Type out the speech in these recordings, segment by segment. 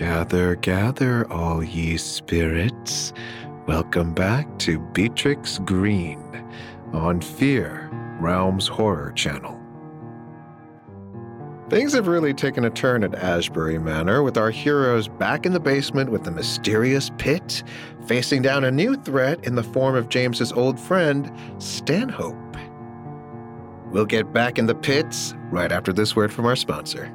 Gather, gather, all ye spirits. Welcome back to Beatrix Greene on Fear, Realms Horror Channel. Things have really taken a turn at Ashbury Manor, with our heroes back in the basement with the mysterious pit, facing down a new threat in the form of James's old friend, Stanhope. We'll get back in the pits right after this word from our sponsor.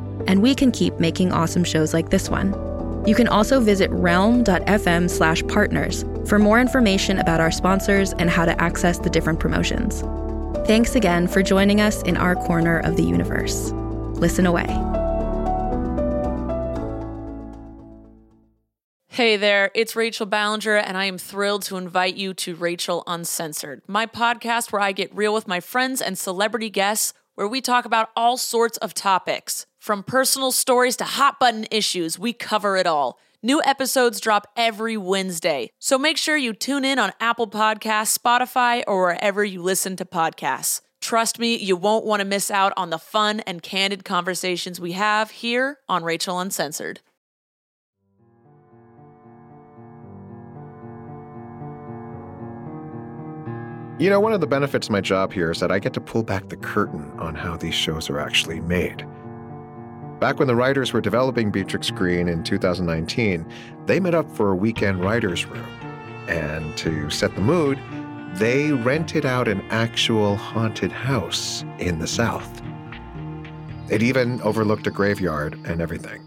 and we can keep making awesome shows like this one. You can also visit realm.fm slash partners for more information about our sponsors and how to access the different promotions. Thanks again for joining us in our corner of the universe. Listen away. Hey there, it's Rachel Ballinger, and I am thrilled to invite you to Rachel Uncensored, my podcast where I get real with my friends and celebrity guests, where we talk about all sorts of topics. From personal stories to hot button issues, we cover it all. New episodes drop every Wednesday, so make sure you tune in on Apple Podcasts, Spotify, or wherever you listen to podcasts. Trust me, you won't want to miss out on the fun and candid conversations we have here on Rachel Uncensored. You know, one of the benefits of my job here is that I get to pull back the curtain on how these shows are actually made. Back when the writers were developing Beatrix Greene in 2019, they met up for a weekend writer's room. And to set the mood, they rented out an actual haunted house in the South. It even overlooked a graveyard and everything.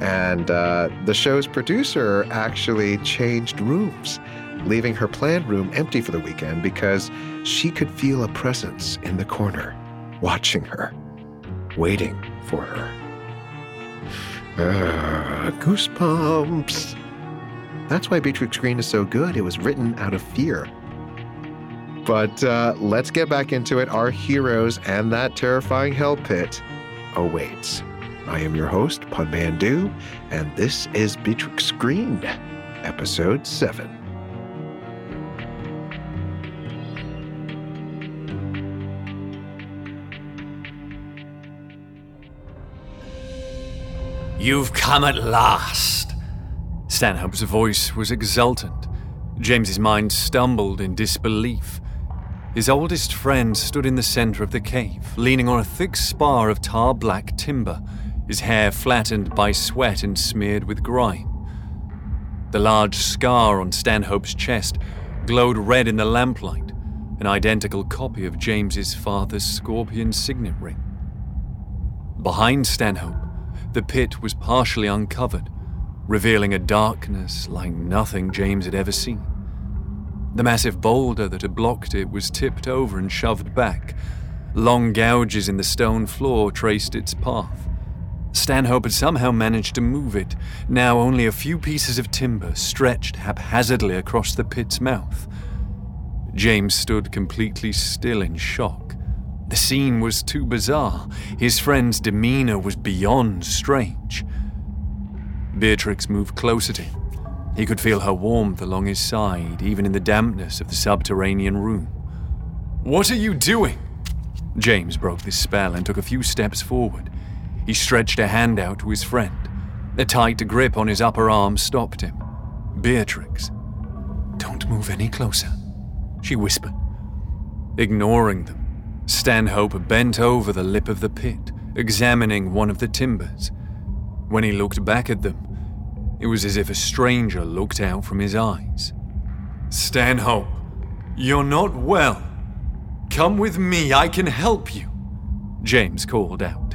And uh, the show's producer actually changed rooms leaving her planned room empty for the weekend because she could feel a presence in the corner, watching her, waiting for her. Uh, goosebumps. That's why Beatrix Greene is so good. It was written out of fear. But uh, let's get back into it. Our heroes and that terrifying hell pit awaits. I am your host, Pun Bandhu, and this is Beatrix Green, Episode 7. You've come at last. Stanhope's voice was exultant. James's mind stumbled in disbelief. His oldest friend stood in the center of the cave, leaning on a thick spar of tar black timber, his hair flattened by sweat and smeared with grime. The large scar on Stanhope's chest glowed red in the lamplight, an identical copy of James's father's scorpion signet ring. Behind Stanhope, the pit was partially uncovered, revealing a darkness like nothing James had ever seen. The massive boulder that had blocked it was tipped over and shoved back. Long gouges in the stone floor traced its path. Stanhope had somehow managed to move it, now only a few pieces of timber stretched haphazardly across the pit's mouth. James stood completely still in shock. The scene was too bizarre. His friend's demeanor was beyond strange. Beatrix moved closer to him. He could feel her warmth along his side, even in the dampness of the subterranean room. What are you doing? James broke the spell and took a few steps forward. He stretched a hand out to his friend. A tight grip on his upper arm stopped him. Beatrix. Don't move any closer, she whispered. Ignoring them, Stanhope bent over the lip of the pit, examining one of the timbers. When he looked back at them, it was as if a stranger looked out from his eyes. Stanhope, you're not well. Come with me, I can help you, James called out.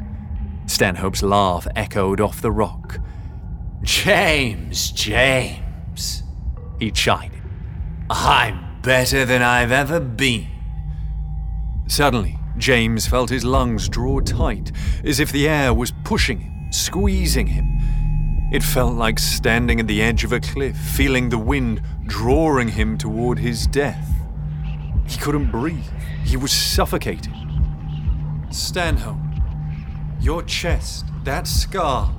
Stanhope's laugh echoed off the rock. James, James, he chided. I'm better than I've ever been. Suddenly, James felt his lungs draw tight, as if the air was pushing him, squeezing him. It felt like standing at the edge of a cliff, feeling the wind drawing him toward his death. He couldn't breathe. He was suffocating. Stanhope, your chest, that scar.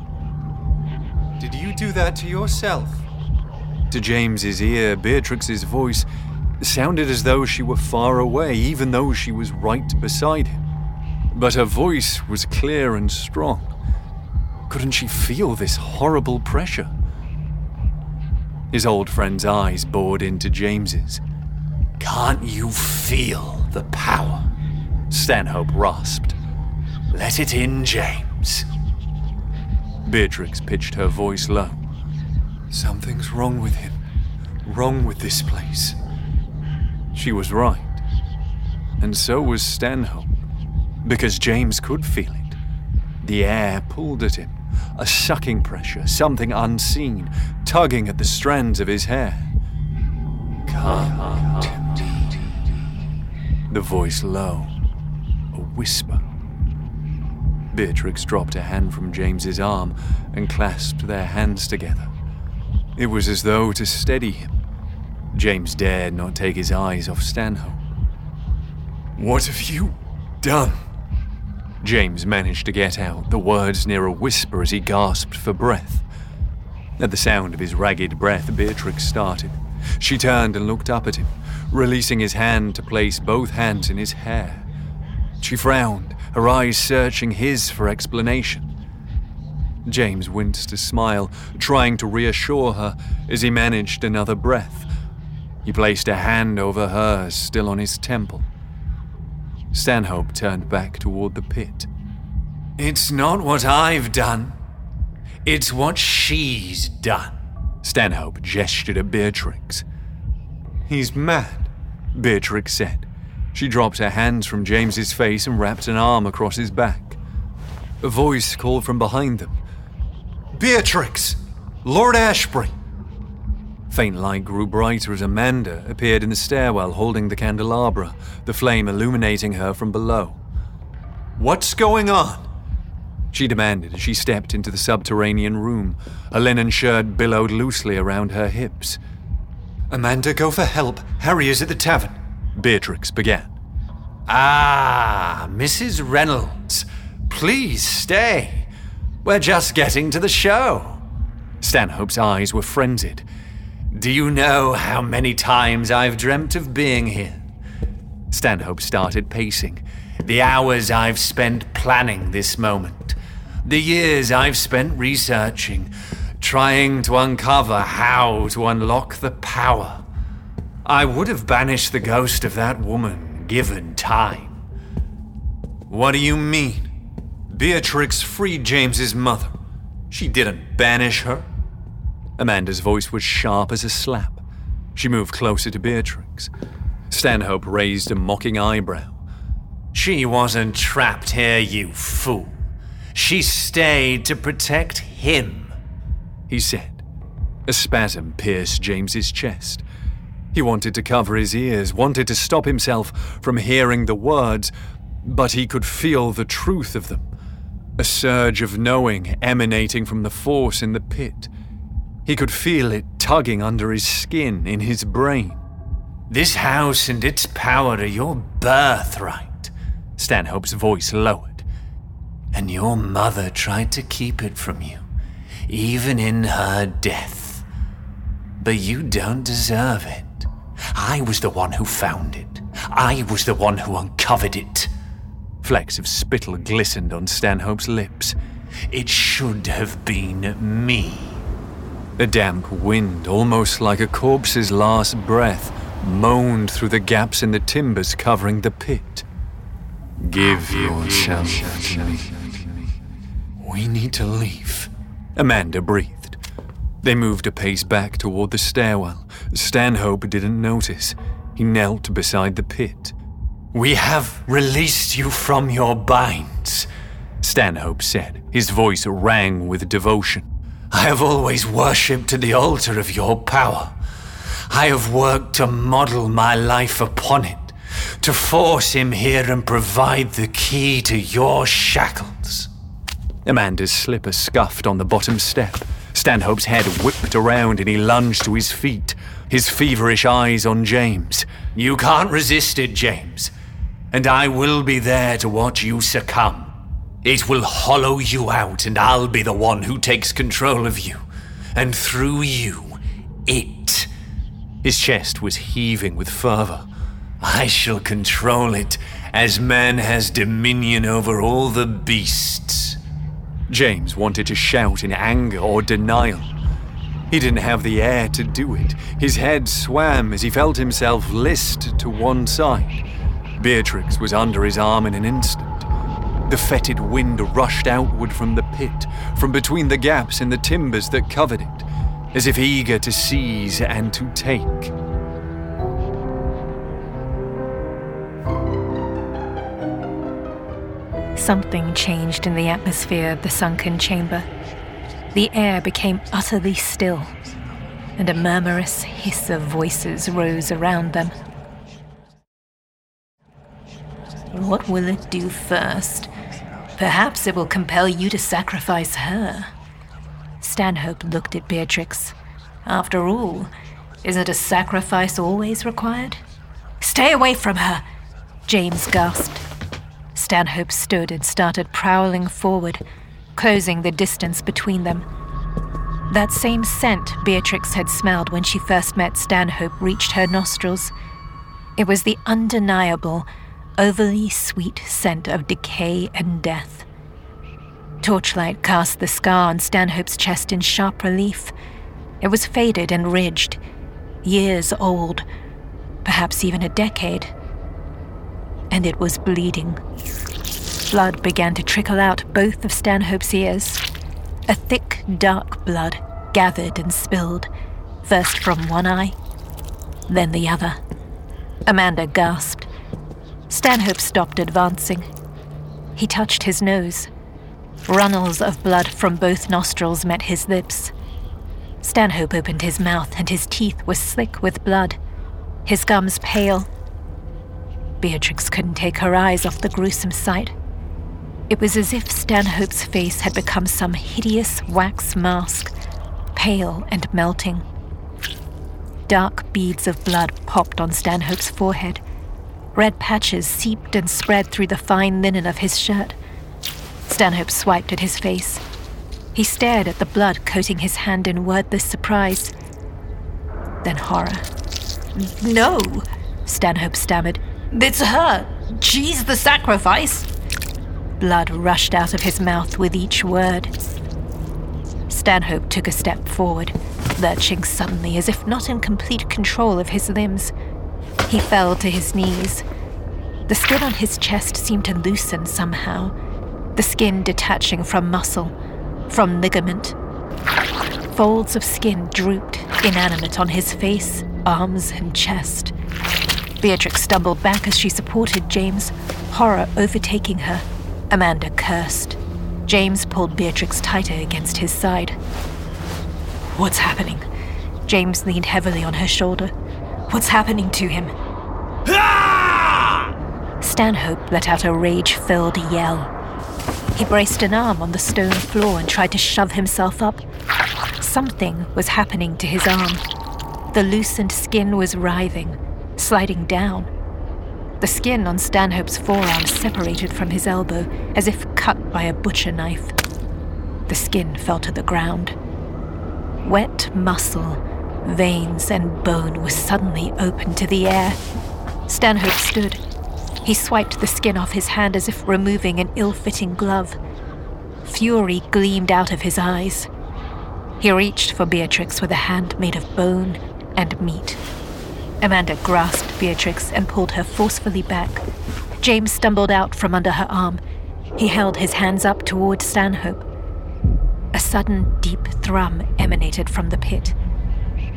Did you do that to yourself? To James's ear, Beatrix's voice sounded as though she were far away, even though she was right beside him. But her voice was clear and strong. Couldn't she feel this horrible pressure? His old friend's eyes bored into James's. Can't you feel the power? Stanhope rasped. Let it in, James. Beatrix pitched her voice low. Something's wrong with him. Wrong with this place. She was right. And so was Stanhope. Because James could feel it. The air pulled at him, a sucking pressure, something unseen, tugging at the strands of his hair. Come. The voice low, a whisper. Beatrix dropped a hand from James's arm and clasped their hands together. It was as though to steady him. James dared not take his eyes off Stanhope. What have you done? James managed to get out, the words near a whisper as he gasped for breath. At the sound of his ragged breath, Beatrix started. She turned and looked up at him, releasing his hand to place both hands in his hair. She frowned, her eyes searching his for explanation. James winced a smile, trying to reassure her as he managed another breath. He placed a hand over hers, still on his temple. Stanhope turned back toward the pit. It's not what I've done. It's what she's done. Stanhope gestured at Beatrix. He's mad, Beatrix said. She dropped her hands from James's face and wrapped an arm across his back. A voice called from behind them. Beatrix! Lord Ashbury! Faint light grew brighter as Amanda appeared in the stairwell holding the candelabra, the flame illuminating her from below. What's going on? She demanded as she stepped into the subterranean room. A linen shirt billowed loosely around her hips. Amanda, go for help. Harry is at the tavern, Beatrix began. Ah, Mrs. Reynolds, please stay. We're just getting to the show. Stanhope's eyes were frenzied. Do you know how many times I've dreamt of being here? Stanhope started pacing. The hours I've spent planning this moment. The years I've spent researching, trying to uncover how to unlock the power. I would have banished the ghost of that woman, given time. What do you mean? Beatrix freed James's mother. She didn't banish her. Amanda's voice was sharp as a slap. She moved closer to Beatrix. Stanhope raised a mocking eyebrow. She wasn't trapped here, you fool. She stayed to protect him, he said. A spasm pierced James's chest. He wanted to cover his ears, wanted to stop himself from hearing the words, but he could feel the truth of them a surge of knowing emanating from the force in the pit. He could feel it tugging under his skin, in his brain. This house and its power are your birthright, Stanhope's voice lowered. And your mother tried to keep it from you, even in her death. But you don't deserve it. I was the one who found it. I was the one who uncovered it. Flecks of spittle glistened on Stanhope's lips. It should have been me. A damp wind, almost like a corpse's last breath, moaned through the gaps in the timbers covering the pit. Give yourself to me. We need to leave, Amanda breathed. They moved a pace back toward the stairwell. Stanhope didn't notice. He knelt beside the pit. We have released you from your binds, Stanhope said. His voice rang with devotion. I have always worshipped at the altar of your power. I have worked to model my life upon it, to force him here and provide the key to your shackles. Amanda's slipper scuffed on the bottom step. Stanhope's head whipped around and he lunged to his feet, his feverish eyes on James. You can't resist it, James, and I will be there to watch you succumb. It will hollow you out, and I'll be the one who takes control of you. And through you, it. His chest was heaving with fervor. I shall control it as man has dominion over all the beasts. James wanted to shout in anger or denial. He didn't have the air to do it. His head swam as he felt himself list to one side. Beatrix was under his arm in an instant. The fetid wind rushed outward from the pit, from between the gaps in the timbers that covered it, as if eager to seize and to take. Something changed in the atmosphere of the sunken chamber. The air became utterly still, and a murmurous hiss of voices rose around them. What will it do first? Perhaps it will compel you to sacrifice her. Stanhope looked at Beatrix. After all, isn't a sacrifice always required? Stay away from her! James gasped. Stanhope stood and started prowling forward, closing the distance between them. That same scent Beatrix had smelled when she first met Stanhope reached her nostrils. It was the undeniable, overly sweet scent of decay and death. Torchlight cast the scar on Stanhope's chest in sharp relief. It was faded and ridged, years old, perhaps even a decade. And it was bleeding. Blood began to trickle out both of Stanhope's ears. A thick, dark blood gathered and spilled, first from one eye, then the other. Amanda gasped. Stanhope stopped advancing. He touched his nose. Runnels of blood from both nostrils met his lips. Stanhope opened his mouth, and his teeth were slick with blood, his gums pale. Beatrix couldn't take her eyes off the gruesome sight. It was as if Stanhope's face had become some hideous wax mask, pale and melting. Dark beads of blood popped on Stanhope's forehead. Red patches seeped and spread through the fine linen of his shirt. Stanhope swiped at his face. He stared at the blood coating his hand in wordless surprise. Then horror. No, Stanhope stammered. It's her. She's the sacrifice. Blood rushed out of his mouth with each word. Stanhope took a step forward, lurching suddenly as if not in complete control of his limbs. He fell to his knees. The skin on his chest seemed to loosen somehow, the skin detaching from muscle, from ligament. Folds of skin drooped, inanimate, on his face, arms, and chest. Beatrix stumbled back as she supported James, horror overtaking her. Amanda cursed. James pulled Beatrix tighter against his side. What's happening? James leaned heavily on her shoulder. What's happening to him? Stanhope let out a rage filled yell. He braced an arm on the stone floor and tried to shove himself up. Something was happening to his arm. The loosened skin was writhing, sliding down. The skin on Stanhope's forearm separated from his elbow as if cut by a butcher knife. The skin fell to the ground. Wet muscle, veins, and bone were suddenly open to the air. Stanhope stood. He swiped the skin off his hand as if removing an ill fitting glove. Fury gleamed out of his eyes. He reached for Beatrix with a hand made of bone and meat. Amanda grasped Beatrix and pulled her forcefully back. James stumbled out from under her arm. He held his hands up toward Stanhope. A sudden, deep thrum emanated from the pit.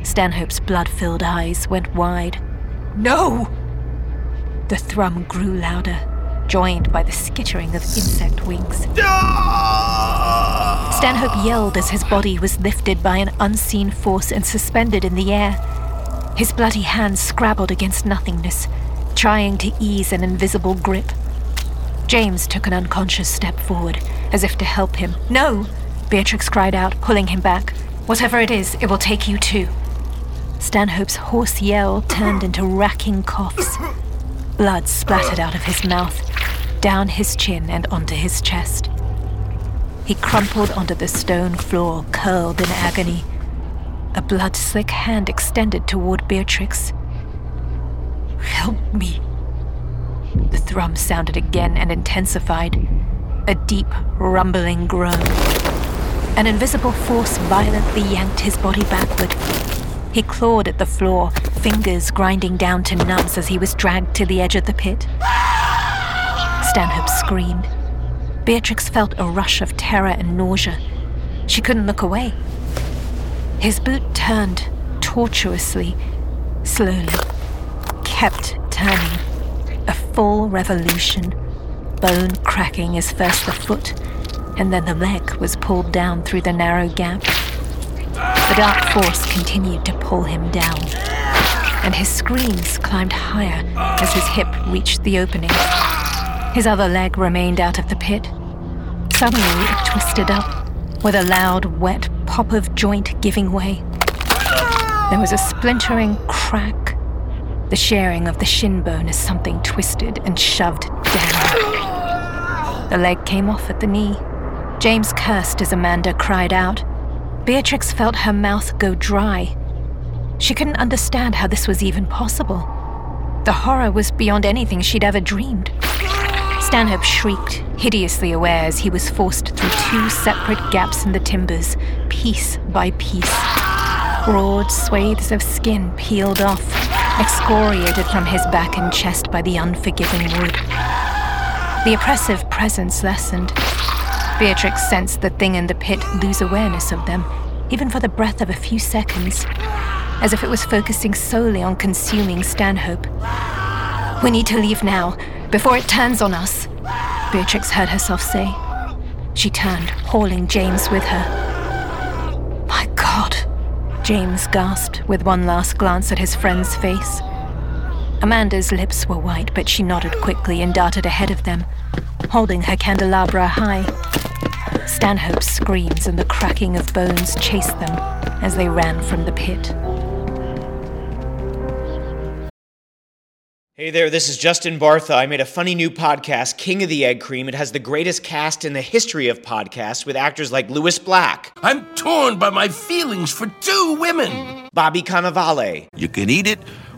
Stanhope's blood filled eyes went wide. No! The thrum grew louder, joined by the skittering of insect wings. Stanhope yelled as his body was lifted by an unseen force and suspended in the air. His bloody hands scrabbled against nothingness, trying to ease an invisible grip. James took an unconscious step forward, as if to help him. No! Beatrix cried out, pulling him back. Whatever it is, it will take you too. Stanhope's hoarse yell turned into racking coughs. Blood splattered out of his mouth, down his chin, and onto his chest. He crumpled onto the stone floor, curled in agony. A blood slick hand extended toward Beatrix. Help me. The thrum sounded again and intensified. A deep, rumbling groan. An invisible force violently yanked his body backward. He clawed at the floor, fingers grinding down to nubs as he was dragged to the edge of the pit. Stanhope screamed. Beatrix felt a rush of terror and nausea. She couldn't look away. His boot turned tortuously, slowly, kept turning. A full revolution, bone cracking as first the foot, and then the leg was pulled down through the narrow gap. The dark force continued to pull him down, and his screams climbed higher as his hip reached the opening. His other leg remained out of the pit. Suddenly, it twisted up, with a loud, wet pop of joint giving way. There was a splintering crack, the sharing of the shin bone as something twisted and shoved down. The leg came off at the knee. James cursed as Amanda cried out. Beatrix felt her mouth go dry. She couldn't understand how this was even possible. The horror was beyond anything she'd ever dreamed. Stanhope shrieked, hideously aware as he was forced through two separate gaps in the timbers, piece by piece. Broad swathes of skin peeled off, excoriated from his back and chest by the unforgiving wood. The oppressive presence lessened. Beatrix sensed the thing in the pit lose awareness of them, even for the breath of a few seconds, as if it was focusing solely on consuming Stanhope. We need to leave now, before it turns on us, Beatrix heard herself say. She turned, hauling James with her. My God, James gasped with one last glance at his friend's face. Amanda's lips were white, but she nodded quickly and darted ahead of them, holding her candelabra high. Stanhope's screams and the cracking of bones chased them as they ran from the pit. Hey there, this is Justin Bartha. I made a funny new podcast, King of the Egg Cream. It has the greatest cast in the history of podcasts with actors like Lewis Black, I'm torn by my feelings for two women. Bobby Cannavale, You can eat it,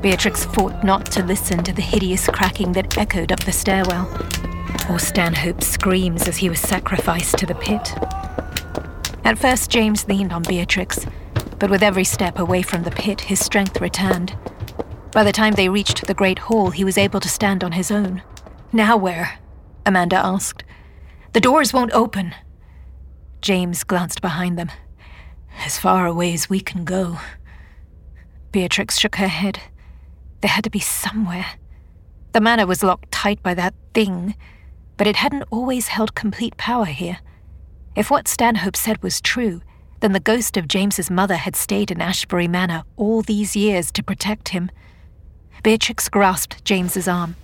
Beatrix fought not to listen to the hideous cracking that echoed up the stairwell, or Stanhope's screams as he was sacrificed to the pit. At first, James leaned on Beatrix, but with every step away from the pit, his strength returned. By the time they reached the great hall, he was able to stand on his own. Now where? Amanda asked. The doors won't open. James glanced behind them. As far away as we can go. Beatrix shook her head. There had to be somewhere. The manor was locked tight by that thing, but it hadn't always held complete power here. If what Stanhope said was true, then the ghost of James's mother had stayed in Ashbury Manor all these years to protect him. Beatrix grasped James's arm.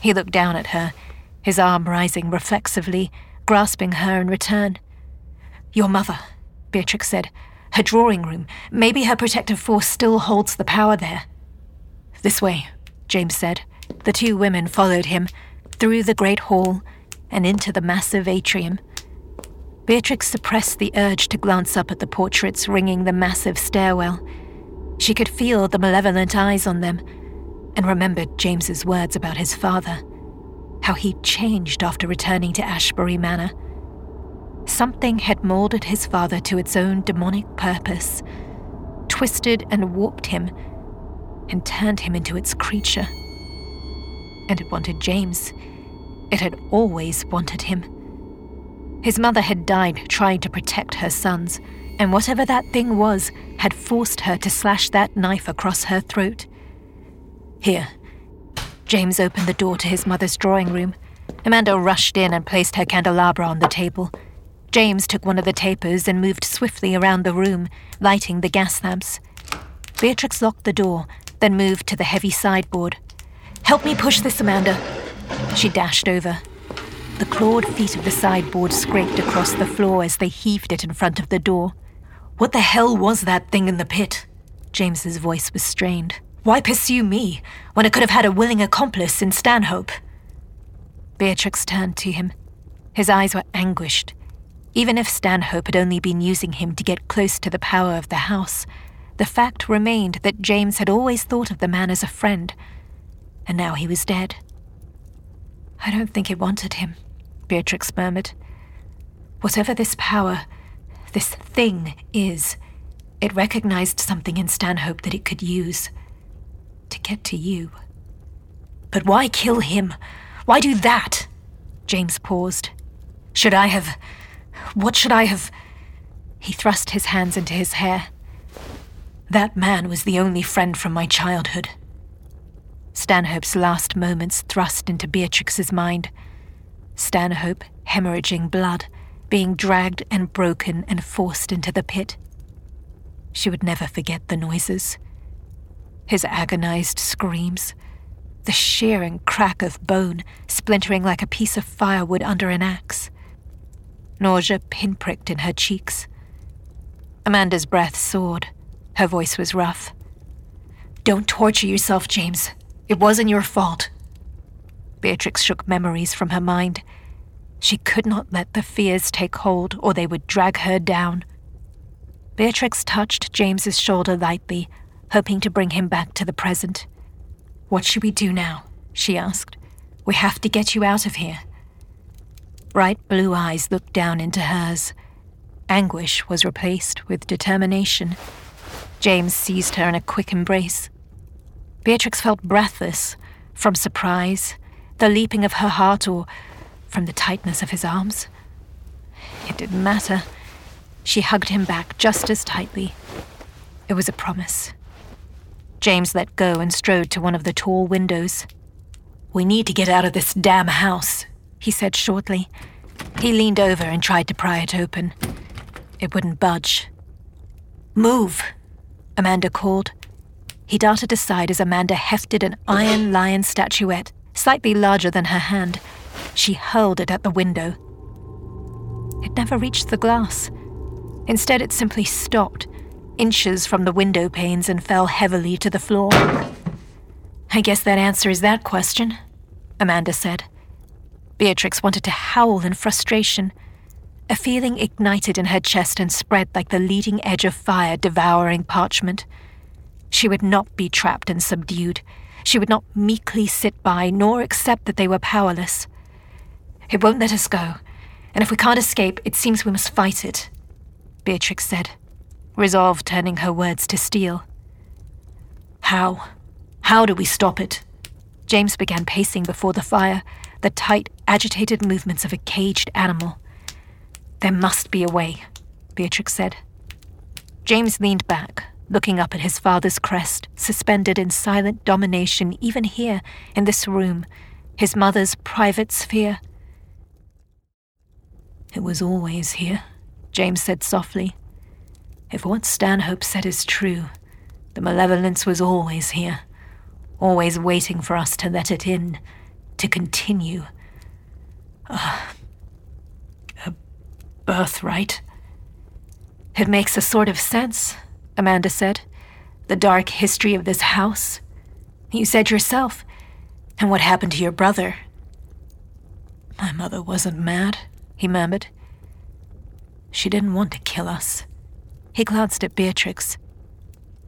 He looked down at her, his arm rising reflexively, grasping her in return. Your mother, Beatrix said. Her drawing room. Maybe her protective force still holds the power there. This way, James said. The two women followed him, through the great hall, and into the massive atrium. Beatrix suppressed the urge to glance up at the portraits ringing the massive stairwell. She could feel the malevolent eyes on them and remembered James's words about his father, how he'd changed after returning to Ashbury Manor. Something had molded his father to its own demonic purpose, twisted and warped him, and turned him into its creature. And it wanted James. It had always wanted him. His mother had died trying to protect her sons, and whatever that thing was had forced her to slash that knife across her throat. Here. James opened the door to his mother's drawing room. Amanda rushed in and placed her candelabra on the table. James took one of the tapers and moved swiftly around the room, lighting the gas lamps. Beatrix locked the door, then moved to the heavy sideboard. Help me push this, Amanda. She dashed over. The clawed feet of the sideboard scraped across the floor as they heaved it in front of the door. What the hell was that thing in the pit? James's voice was strained. Why pursue me when I could have had a willing accomplice in Stanhope? Beatrix turned to him. His eyes were anguished. Even if Stanhope had only been using him to get close to the power of the house, the fact remained that James had always thought of the man as a friend, and now he was dead. I don't think it wanted him, Beatrix murmured. Whatever this power, this thing is, it recognized something in Stanhope that it could use to get to you. But why kill him? Why do that? James paused. Should I have. What should I have. He thrust his hands into his hair. That man was the only friend from my childhood. Stanhope's last moments thrust into Beatrix's mind. Stanhope, hemorrhaging blood, being dragged and broken and forced into the pit. She would never forget the noises. His agonized screams, the shearing crack of bone splintering like a piece of firewood under an axe. Nausea pinpricked in her cheeks. Amanda's breath soared. Her voice was rough. Don't torture yourself, James. It wasn't your fault. Beatrix shook memories from her mind. She could not let the fears take hold, or they would drag her down. Beatrix touched James's shoulder lightly, hoping to bring him back to the present. What should we do now? she asked. We have to get you out of here. Bright blue eyes looked down into hers. Anguish was replaced with determination. James seized her in a quick embrace. Beatrix felt breathless from surprise, the leaping of her heart, or from the tightness of his arms. It didn't matter. She hugged him back just as tightly. It was a promise. James let go and strode to one of the tall windows. We need to get out of this damn house, he said shortly. He leaned over and tried to pry it open. It wouldn't budge. Move, Amanda called. He darted aside as Amanda hefted an iron lion statuette, slightly larger than her hand. She hurled it at the window. It never reached the glass. Instead, it simply stopped, inches from the window panes, and fell heavily to the floor. I guess that answers that question, Amanda said. Beatrix wanted to howl in frustration. A feeling ignited in her chest and spread like the leading edge of fire devouring parchment. She would not be trapped and subdued. She would not meekly sit by nor accept that they were powerless. It won't let us go, and if we can't escape, it seems we must fight it, Beatrix said, resolve turning her words to steel. How? How do we stop it? James began pacing before the fire, the tight, agitated movements of a caged animal. There must be a way, Beatrix said. James leaned back, looking up at his father's crest, suspended in silent domination even here, in this room, his mother's private sphere. It was always here, James said softly. If what Stanhope said is true, the malevolence was always here, always waiting for us to let it in, to continue. Uh, a birthright. It makes a sort of sense, Amanda said. The dark history of this house. You said yourself. And what happened to your brother? My mother wasn't mad, he murmured. She didn't want to kill us. He glanced at Beatrix.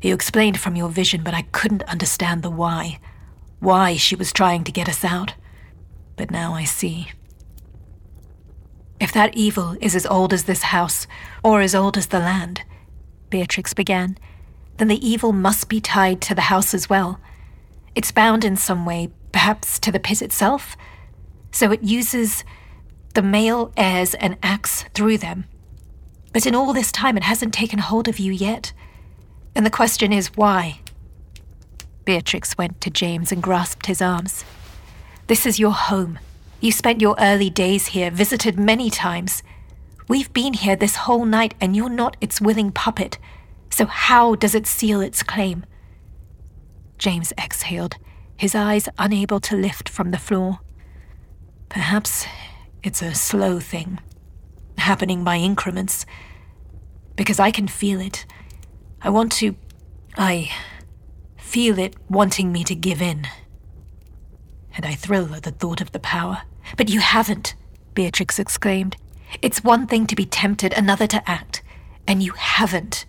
You explained from your vision, but I couldn't understand the why. Why she was trying to get us out. But now I see. If that evil is as old as this house, or as old as the land, Beatrix began, then the evil must be tied to the house as well. It's bound in some way, perhaps to the pit itself. So it uses the male heirs and acts through them. But in all this time, it hasn't taken hold of you yet. And the question is why? Beatrix went to James and grasped his arms. This is your home. You spent your early days here, visited many times. We've been here this whole night, and you're not its willing puppet. So, how does it seal its claim? James exhaled, his eyes unable to lift from the floor. Perhaps it's a slow thing, happening by increments. Because I can feel it. I want to. I feel it wanting me to give in. And I thrill at the thought of the power. But you haven't, Beatrix exclaimed. It's one thing to be tempted, another to act. And you haven't.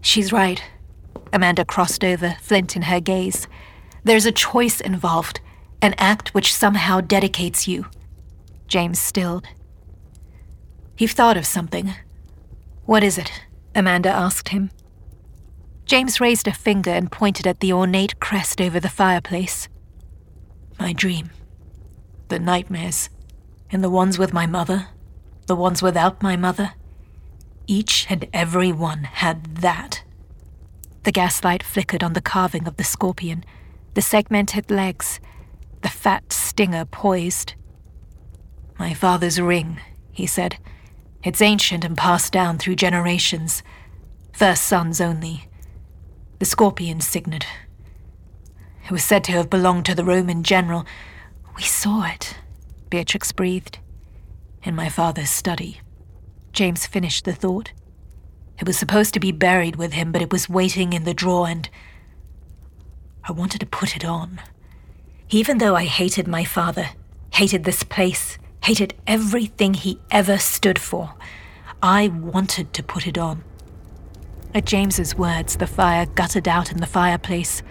She's right. Amanda crossed over, flint in her gaze. There's a choice involved, an act which somehow dedicates you. James stilled. You've thought of something. What is it? Amanda asked him. James raised a finger and pointed at the ornate crest over the fireplace. My dream. The nightmares. And the ones with my mother. The ones without my mother. Each and every one had that. The gaslight flickered on the carving of the scorpion, the segmented legs, the fat stinger poised. My father's ring, he said. It's ancient and passed down through generations. First sons only the scorpion signet. It was said to have belonged to the Roman general. We saw it, Beatrix breathed. In my father's study. James finished the thought. It was supposed to be buried with him, but it was waiting in the drawer, and I wanted to put it on. Even though I hated my father, hated this place, hated everything he ever stood for, I wanted to put it on. At James's words, the fire guttered out in the fireplace,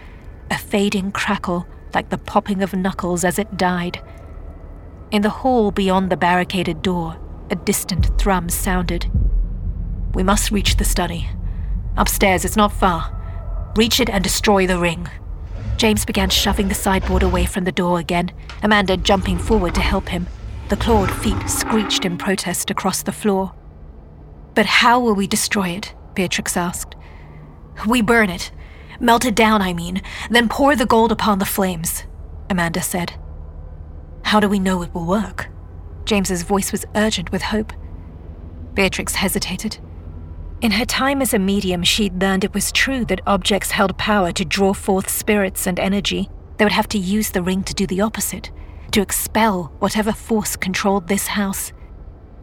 a fading crackle like the popping of knuckles as it died. In the hall beyond the barricaded door, a distant thrum sounded. We must reach the study. Upstairs, it's not far. Reach it and destroy the ring. James began shoving the sideboard away from the door again, Amanda jumping forward to help him. The clawed feet screeched in protest across the floor. But how will we destroy it? Beatrix asked. We burn it. Melt it down, I mean, then pour the gold upon the flames, Amanda said. How do we know it will work? James's voice was urgent with hope. Beatrix hesitated. In her time as a medium, she'd learned it was true that objects held power to draw forth spirits and energy. They would have to use the ring to do the opposite, to expel whatever force controlled this house.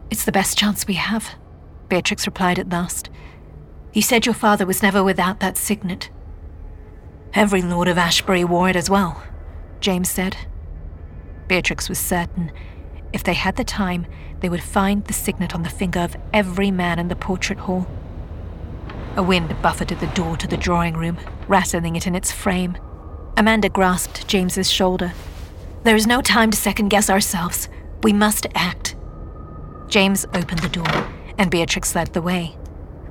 It's the best chance we have, Beatrix replied at last. You said your father was never without that signet. Every Lord of Ashbury wore it as well, James said. Beatrix was certain if they had the time, they would find the signet on the finger of every man in the portrait hall. A wind buffeted the door to the drawing room, rattling it in its frame. Amanda grasped James's shoulder. There is no time to second guess ourselves. We must act. James opened the door, and Beatrix led the way.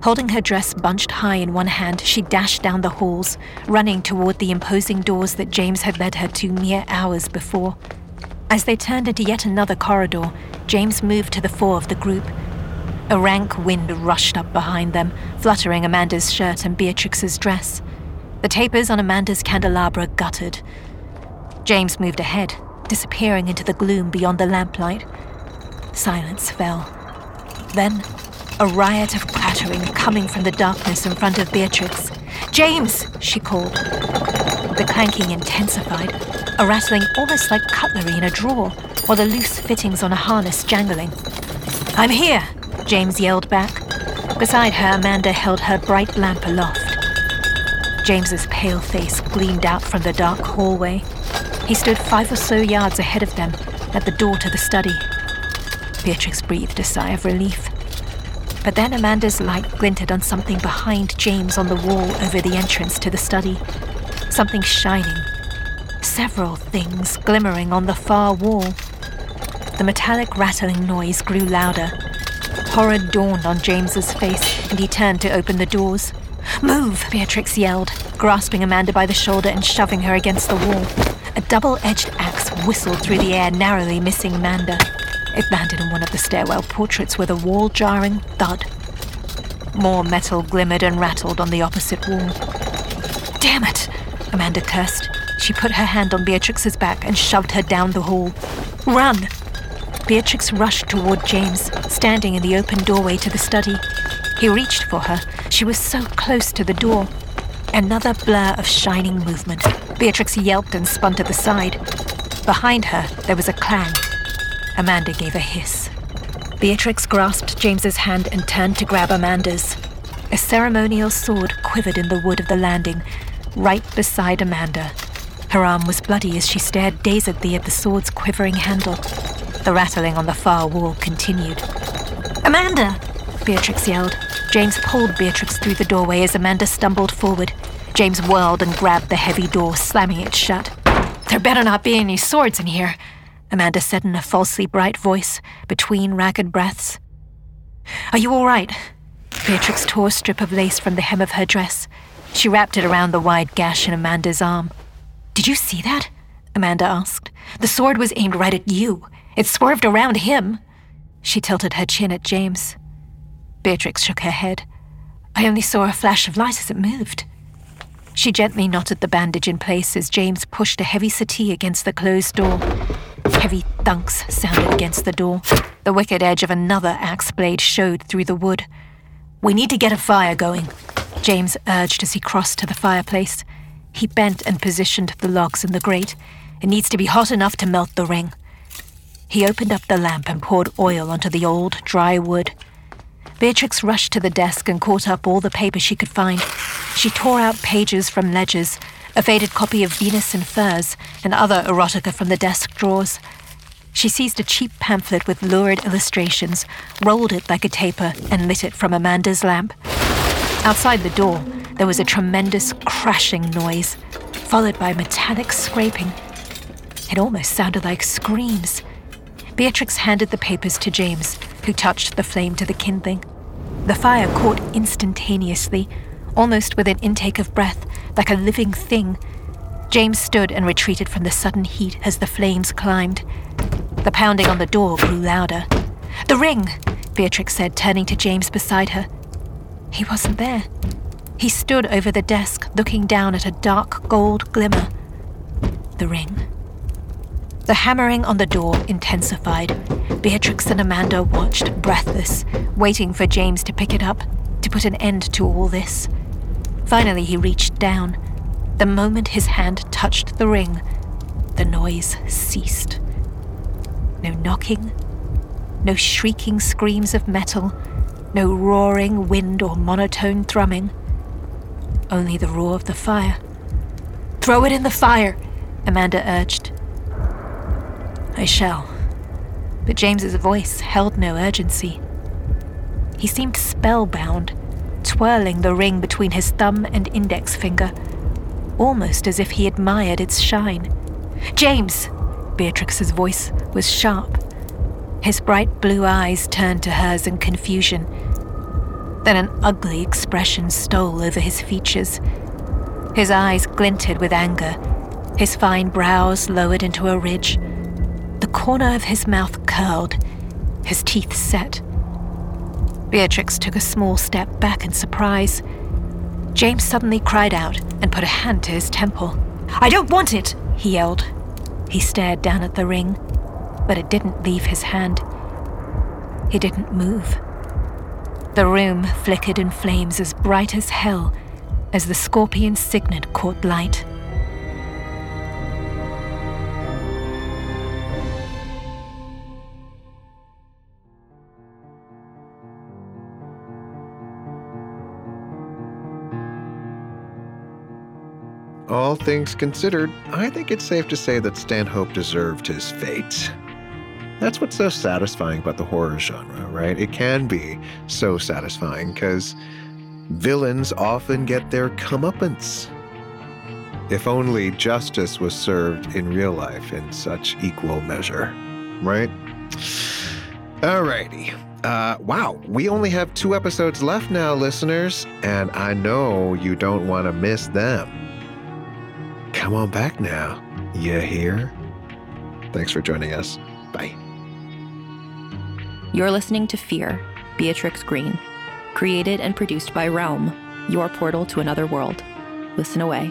Holding her dress bunched high in one hand, she dashed down the halls, running toward the imposing doors that James had led her to mere hours before. As they turned into yet another corridor, James moved to the fore of the group. A rank wind rushed up behind them, fluttering Amanda's shirt and Beatrix's dress. The tapers on Amanda's candelabra guttered. James moved ahead, disappearing into the gloom beyond the lamplight. Silence fell. Then a riot of clattering coming from the darkness in front of Beatrix. James! she called. The clanking intensified, a rattling almost like cutlery in a drawer, or the loose fittings on a harness jangling. I'm here! James yelled back. Beside her, Amanda held her bright lamp aloft. James's pale face gleamed out from the dark hallway. He stood five or so yards ahead of them, at the door to the study. Beatrix breathed a sigh of relief. But then Amanda's light glinted on something behind James on the wall over the entrance to the study. Something shining. Several things glimmering on the far wall. The metallic rattling noise grew louder. Horror dawned on James's face, and he turned to open the doors. Move! Beatrix yelled, grasping Amanda by the shoulder and shoving her against the wall. A double edged axe whistled through the air, narrowly missing Amanda. It landed on one of the stairwell portraits with a wall jarring thud. More metal glimmered and rattled on the opposite wall. Damn it! Amanda cursed. She put her hand on Beatrix's back and shoved her down the hall. Run! Beatrix rushed toward James, standing in the open doorway to the study. He reached for her. She was so close to the door. Another blur of shining movement. Beatrix yelped and spun to the side. Behind her, there was a clang. Amanda gave a hiss. Beatrix grasped James's hand and turned to grab Amanda's. A ceremonial sword quivered in the wood of the landing, right beside Amanda. Her arm was bloody as she stared dazedly at the sword's quivering handle. The rattling on the far wall continued. Amanda! Beatrix yelled. James pulled Beatrix through the doorway as Amanda stumbled forward. James whirled and grabbed the heavy door, slamming it shut. There better not be any swords in here, Amanda said in a falsely bright voice, between ragged breaths. Are you all right? Beatrix tore a strip of lace from the hem of her dress. She wrapped it around the wide gash in Amanda's arm. Did you see that? Amanda asked. The sword was aimed right at you. It swerved around him. She tilted her chin at James. Beatrix shook her head. I only saw a flash of light as it moved. She gently knotted the bandage in place as James pushed a heavy settee against the closed door. Heavy thunks sounded against the door. The wicked edge of another axe blade showed through the wood. We need to get a fire going, James urged as he crossed to the fireplace. He bent and positioned the logs in the grate. It needs to be hot enough to melt the ring. He opened up the lamp and poured oil onto the old, dry wood. Beatrix rushed to the desk and caught up all the paper she could find. She tore out pages from ledgers, a faded copy of Venus in Furs, and other erotica from the desk drawers. She seized a cheap pamphlet with lurid illustrations, rolled it like a taper, and lit it from Amanda's lamp. Outside the door, there was a tremendous crashing noise, followed by metallic scraping. It almost sounded like screams. Beatrix handed the papers to James, who touched the flame to the kindling. The fire caught instantaneously, almost with an intake of breath, like a living thing. James stood and retreated from the sudden heat as the flames climbed. The pounding on the door grew louder. The ring, Beatrix said, turning to James beside her. He wasn't there. He stood over the desk, looking down at a dark gold glimmer. The ring. The hammering on the door intensified. Beatrix and Amanda watched, breathless, waiting for James to pick it up, to put an end to all this. Finally, he reached down. The moment his hand touched the ring, the noise ceased. No knocking, no shrieking screams of metal, no roaring wind or monotone thrumming. Only the roar of the fire. Throw it in the fire, Amanda urged. I shall. But James's voice held no urgency. He seemed spellbound, twirling the ring between his thumb and index finger, almost as if he admired its shine. James! Beatrix's voice was sharp. His bright blue eyes turned to hers in confusion. Then an ugly expression stole over his features. His eyes glinted with anger, his fine brows lowered into a ridge. The corner of his mouth curled, his teeth set. Beatrix took a small step back in surprise. James suddenly cried out and put a hand to his temple. I don't want it, he yelled. He stared down at the ring, but it didn't leave his hand. He didn't move. The room flickered in flames as bright as hell as the scorpion signet caught light. All things considered, I think it's safe to say that Stanhope deserved his fate. That's what's so satisfying about the horror genre, right? It can be so satisfying because villains often get their comeuppance. If only justice was served in real life in such equal measure, right? Alrighty. Uh, wow, we only have two episodes left now, listeners, and I know you don't want to miss them. Come on back now. You hear? Thanks for joining us. Bye. You're listening to Fear, Beatrix Greene, created and produced by Realm, your portal to another world. Listen away.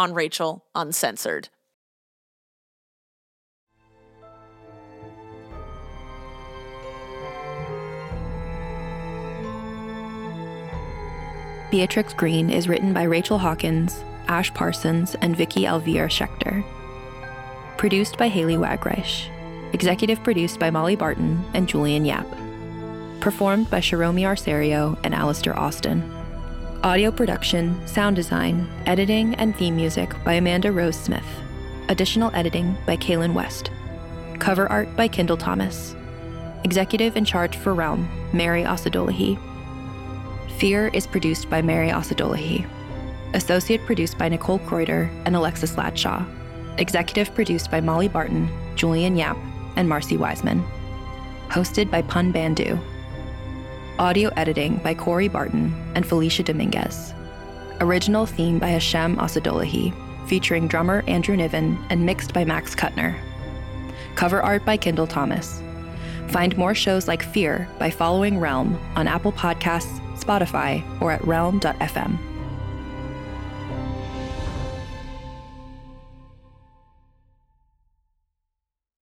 on Rachel Uncensored. Beatrix Greene is written by Rachel Hawkins, Ash Parsons, and Vicky Alvear Shecter. Produced by Haley Wagreich. Executive produced by Molly Barton and Julian Yap. Performed by Sharomi Arcerio and Alistair Austin. Audio production, sound design, editing, and theme music by Amanda Rose Smith. Additional editing by Kaylin West. Cover art by Kendall Thomas. Executive in charge for Realm, Mary Osadolahi. Fear is produced by Mary Osadolahi. Associate produced by Nicole Kreuter and Alexis Ladshaw. Executive produced by Molly Barton, Julian Yap, and Marcy Wiseman. Hosted by Pun Bandhu. Audio editing by Corey Barton and Felicia Dominguez. Original theme by Hashem Osadolahi, featuring drummer Andrew Niven and mixed by Max Kuttner. Cover art by Kendall Thomas. Find more shows like Fear by following Realm on Apple Podcasts, Spotify, or at realm.fm.